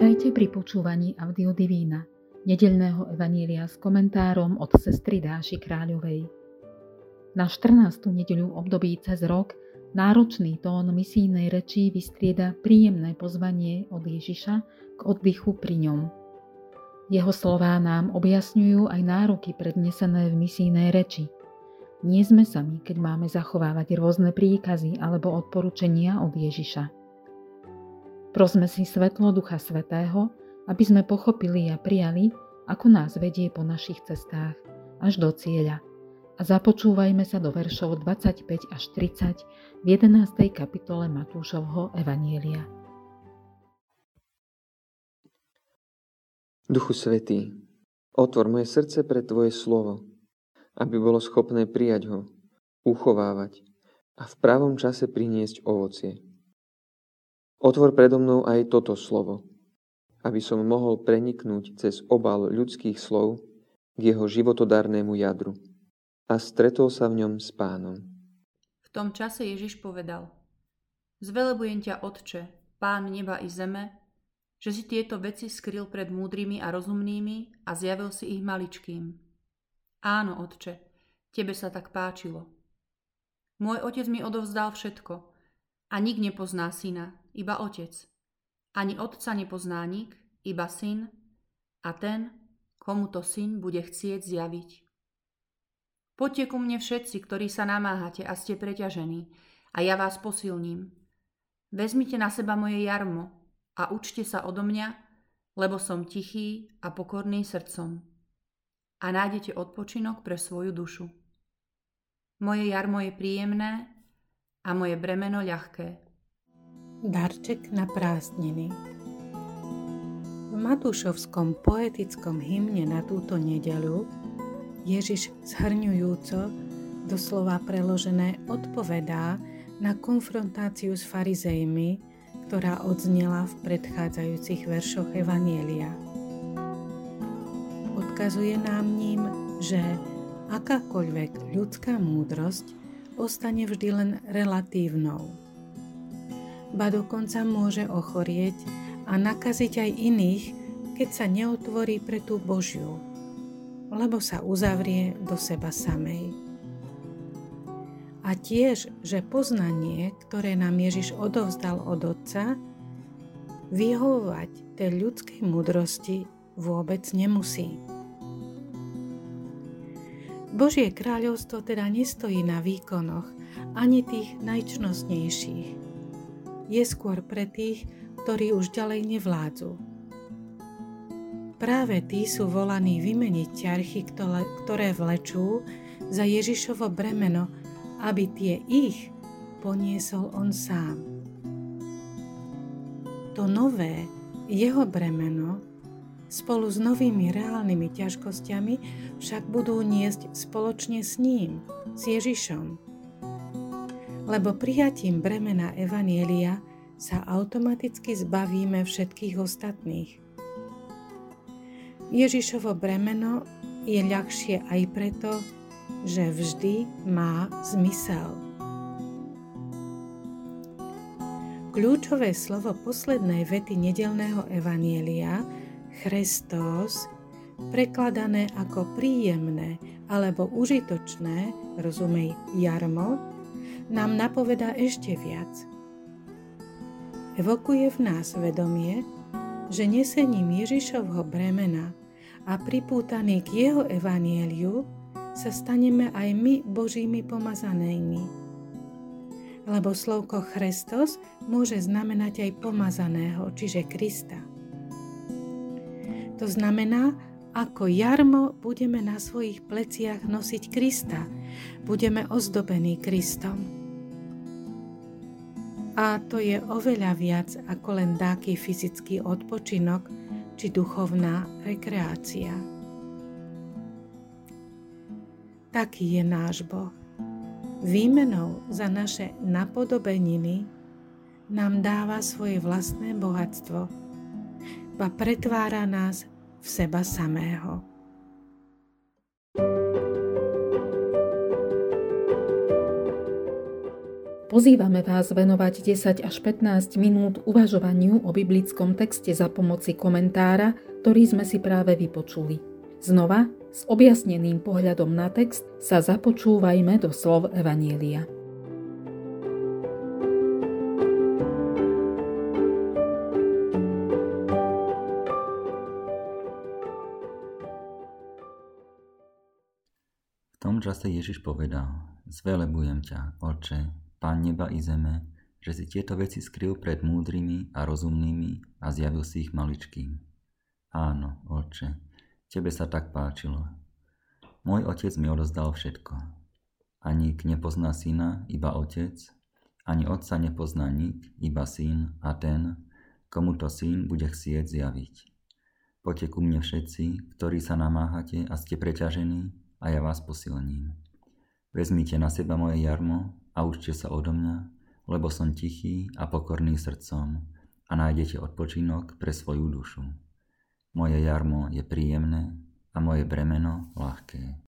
Vítajte pri počúvaní Audio Divína, nedelného evanília s komentárom od sestry Dáši Kráľovej. Na 14. nedeľu období cez rok náročný tón misijnej reči vystrieda príjemné pozvanie od Ježiša k oddychu pri ňom. Jeho slová nám objasňujú aj nároky prednesené v misijnej reči. Nie sme sami, keď máme zachovávať rôzne príkazy alebo odporúčania od Ježiša. Prosme si svetlo Ducha Svetého, aby sme pochopili a prijali, ako nás vedie po našich cestách až do cieľa. A započúvajme sa do veršov 25 až 30 v 11. kapitole Matúšovho Evanielia. Duchu Svetý, otvor moje srdce pre Tvoje slovo, aby bolo schopné prijať ho, uchovávať a v pravom čase priniesť ovocie. Otvor predo mnou aj toto slovo, aby som mohol preniknúť cez obal ľudských slov k jeho životodárnemu jadru a stretol sa v ňom s pánom. V tom čase Ježiš povedal, Zvelebujem ťa, Otče, Pán neba i zeme, že si tieto veci skryl pred múdrymi a rozumnými a zjavil si ich maličkým. Áno, Otče, tebe sa tak páčilo. Môj otec mi odovzdal všetko a nik nepozná syna, iba otec. Ani otca nepozná nik, iba syn a ten, komu to syn bude chcieť zjaviť. Poďte ku mne všetci, ktorí sa namáhate a ste preťažení, a ja vás posilním. Vezmite na seba moje jarmo a učte sa odo mňa, lebo som tichý a pokorný srdcom. A nájdete odpočinok pre svoju dušu. Moje jarmo je príjemné a moje bremeno ľahké. Darček na prázdniny V Matúšovskom poetickom hymne na túto nedeľu Ježiš zhrňujúco, doslova preložené, odpovedá na konfrontáciu s farizejmi, ktorá odznela v predchádzajúcich veršoch Evanielia. Odkazuje nám ním, že akákoľvek ľudská múdrosť ostane vždy len relatívnou ba dokonca môže ochorieť a nakaziť aj iných, keď sa neotvorí pre tú Božiu, lebo sa uzavrie do seba samej. A tiež, že poznanie, ktoré nám Ježiš odovzdal od Otca, vyhovovať tej ľudskej múdrosti vôbec nemusí. Božie kráľovstvo teda nestojí na výkonoch ani tých najčnostnejších, je skôr pre tých, ktorí už ďalej nevládzu. Práve tí sú volaní vymeniť ťarchy, ktoré vlečú za Ježišovo bremeno, aby tie ich poniesol on sám. To nové, jeho bremeno, spolu s novými reálnymi ťažkosťami však budú niesť spoločne s ním, s Ježišom lebo prijatím bremena Evanielia sa automaticky zbavíme všetkých ostatných. Ježišovo bremeno je ľahšie aj preto, že vždy má zmysel. Kľúčové slovo poslednej vety nedelného Evanielia, Christos, prekladané ako príjemné alebo užitočné, rozumej jarmo, nám napoveda ešte viac. Evokuje v nás vedomie, že nesením Ježišovho bremena a pripútaný k jeho evanieliu sa staneme aj my Božími pomazanými. Lebo slovko Christos môže znamenať aj pomazaného, čiže Krista. To znamená, ako jarmo budeme na svojich pleciach nosiť Krista. Budeme ozdobení Kristom. A to je oveľa viac ako len dáky fyzický odpočinok či duchovná rekreácia. Taký je náš Boh. Výmenou za naše napodobeniny nám dáva svoje vlastné bohatstvo, ba pretvára nás v seba samého. Pozývame vás venovať 10 až 15 minút uvažovaniu o biblickom texte za pomoci komentára, ktorý sme si práve vypočuli. Znova, s objasneným pohľadom na text, sa započúvajme do slov Evanielia. V tom čase Ježiš povedal, zvelebujem ťa, Oče, Pán neba i zeme, že si tieto veci skryl pred múdrymi a rozumnými a zjavil si ich maličkým. Áno, oče, tebe sa tak páčilo. Môj otec mi odozdal všetko. Ani k nepozná syna, iba otec, ani otca nepozná nik, iba syn a ten, komu to syn bude chcieť zjaviť. Poďte ku mne všetci, ktorí sa namáhate a ste preťažení, a ja vás posilním. Vezmite na seba moje jarmo a učte sa odo mňa, lebo som tichý a pokorný srdcom a nájdete odpočinok pre svoju dušu. Moje jarmo je príjemné a moje bremeno ľahké.